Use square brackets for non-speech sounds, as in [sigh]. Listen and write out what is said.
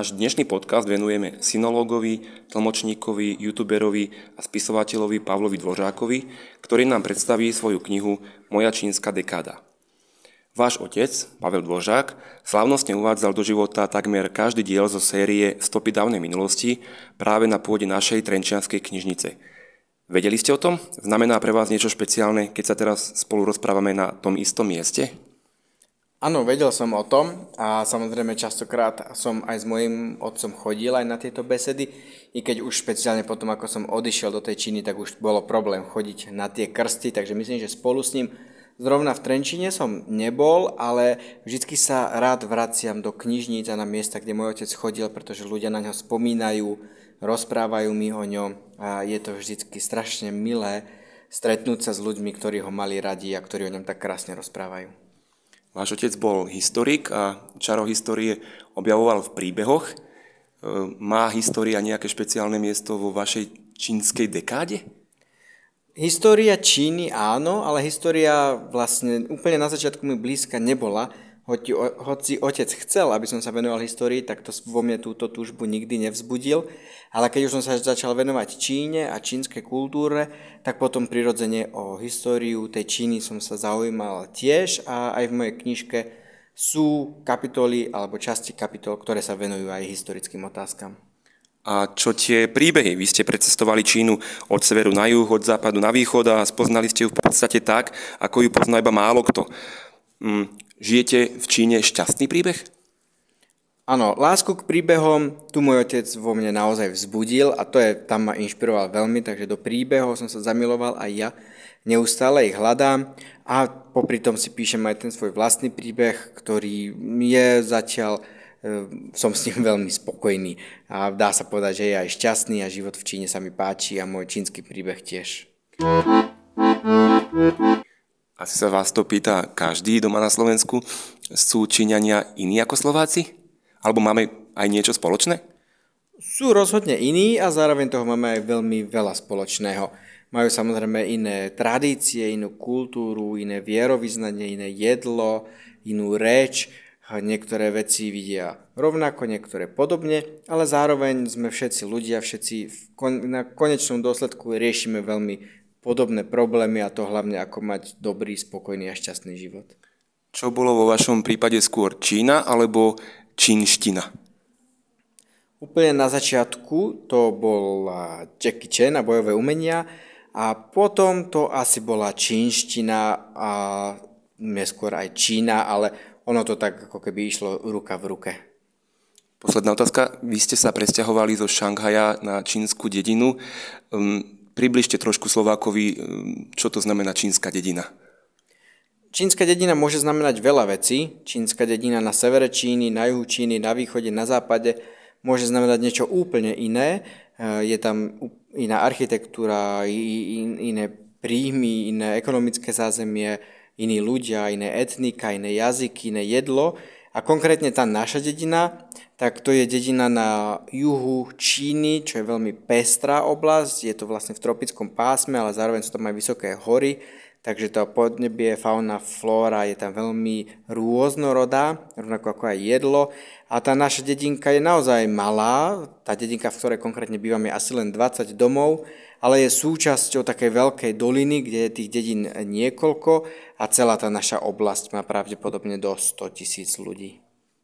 Náš dnešný podcast venujeme synologovi, tlmočníkovi, youtuberovi a spisovateľovi Pavlovi Dvořákovi, ktorý nám predstaví svoju knihu Moja čínska dekáda. Váš otec, Pavel Dvořák, slávnostne uvádzal do života takmer každý diel zo série Stopy dávnej minulosti práve na pôde našej trenčianskej knižnice. Vedeli ste o tom? Znamená pre vás niečo špeciálne, keď sa teraz spolu rozprávame na tom istom mieste? Áno, vedel som o tom a samozrejme častokrát som aj s mojim otcom chodil aj na tieto besedy, i keď už špeciálne potom, ako som odišiel do tej Číny, tak už bolo problém chodiť na tie krsty, takže myslím, že spolu s ním Zrovna v Trenčine som nebol, ale vždy sa rád vraciam do knižníc a na miesta, kde môj otec chodil, pretože ľudia na ňo spomínajú, rozprávajú mi o ňom a je to vždy strašne milé stretnúť sa s ľuďmi, ktorí ho mali radi a ktorí o ňom tak krásne rozprávajú. Váš otec bol historik a čaro histórie objavoval v príbehoch. E, má história nejaké špeciálne miesto vo vašej čínskej dekáde? História Číny áno, ale história vlastne úplne na začiatku mi blízka nebola. Hoci, hoci otec chcel, aby som sa venoval histórii, tak to vo mne túto túžbu nikdy nevzbudil. Ale keď už som sa začal venovať Číne a čínskej kultúre, tak potom prirodzene o históriu tej Číny som sa zaujímal tiež a aj v mojej knižke sú kapitoly alebo časti kapitol, ktoré sa venujú aj historickým otázkam. A čo tie príbehy? Vy ste precestovali Čínu od severu na juh, od západu na východ a spoznali ste ju v podstate tak, ako ju pozná iba málo kto. Žijete v Číne šťastný príbeh? Áno, lásku k príbehom tu môj otec vo mne naozaj vzbudil a to je, tam ma inšpiroval veľmi, takže do príbehov som sa zamiloval aj ja. Neustále ich hľadám a popri tom si píšem aj ten svoj vlastný príbeh, ktorý je zatiaľ, e, som s ním [laughs] veľmi spokojný a dá sa povedať, že je aj šťastný a život v Číne sa mi páči a môj čínsky príbeh tiež. Asi sa vás to pýta každý doma na Slovensku. Sú Číňania iní ako Slováci? Alebo máme aj niečo spoločné? Sú rozhodne iní a zároveň toho máme aj veľmi veľa spoločného. Majú samozrejme iné tradície, inú kultúru, iné vierovýznanie, iné jedlo, inú reč. Niektoré veci vidia rovnako, niektoré podobne, ale zároveň sme všetci ľudia, všetci v kon- na konečnom dôsledku riešime veľmi podobné problémy a to hlavne ako mať dobrý, spokojný a šťastný život. Čo bolo vo vašom prípade skôr Čína alebo čínština? Úplne na začiatku to bol Jackie Chan a bojové umenia a potom to asi bola čínština a neskôr aj Čína, ale ono to tak ako keby išlo ruka v ruke. Posledná otázka. Vy ste sa presťahovali zo Šanghaja na čínsku dedinu. Um, približte trošku Slovákovi, um, čo to znamená čínska dedina. Čínska dedina môže znamenať veľa vecí. Čínska dedina na severe Číny, na juhu Číny, na východe, na západe môže znamenať niečo úplne iné. E, je tam iná architektúra, iné príjmy, iné ekonomické zázemie, iní ľudia, iné etnika, iné jazyky, iné jedlo. A konkrétne tá naša dedina, tak to je dedina na juhu Číny, čo je veľmi pestrá oblasť. Je to vlastne v tropickom pásme, ale zároveň sú tam aj vysoké hory Takže to podnebie, fauna, flóra je tam veľmi rôznorodá, rovnako ako aj jedlo. A tá naša dedinka je naozaj malá, tá dedinka, v ktorej konkrétne bývame, je asi len 20 domov, ale je súčasťou takej veľkej doliny, kde je tých dedín niekoľko a celá tá naša oblasť má pravdepodobne do 100 tisíc ľudí.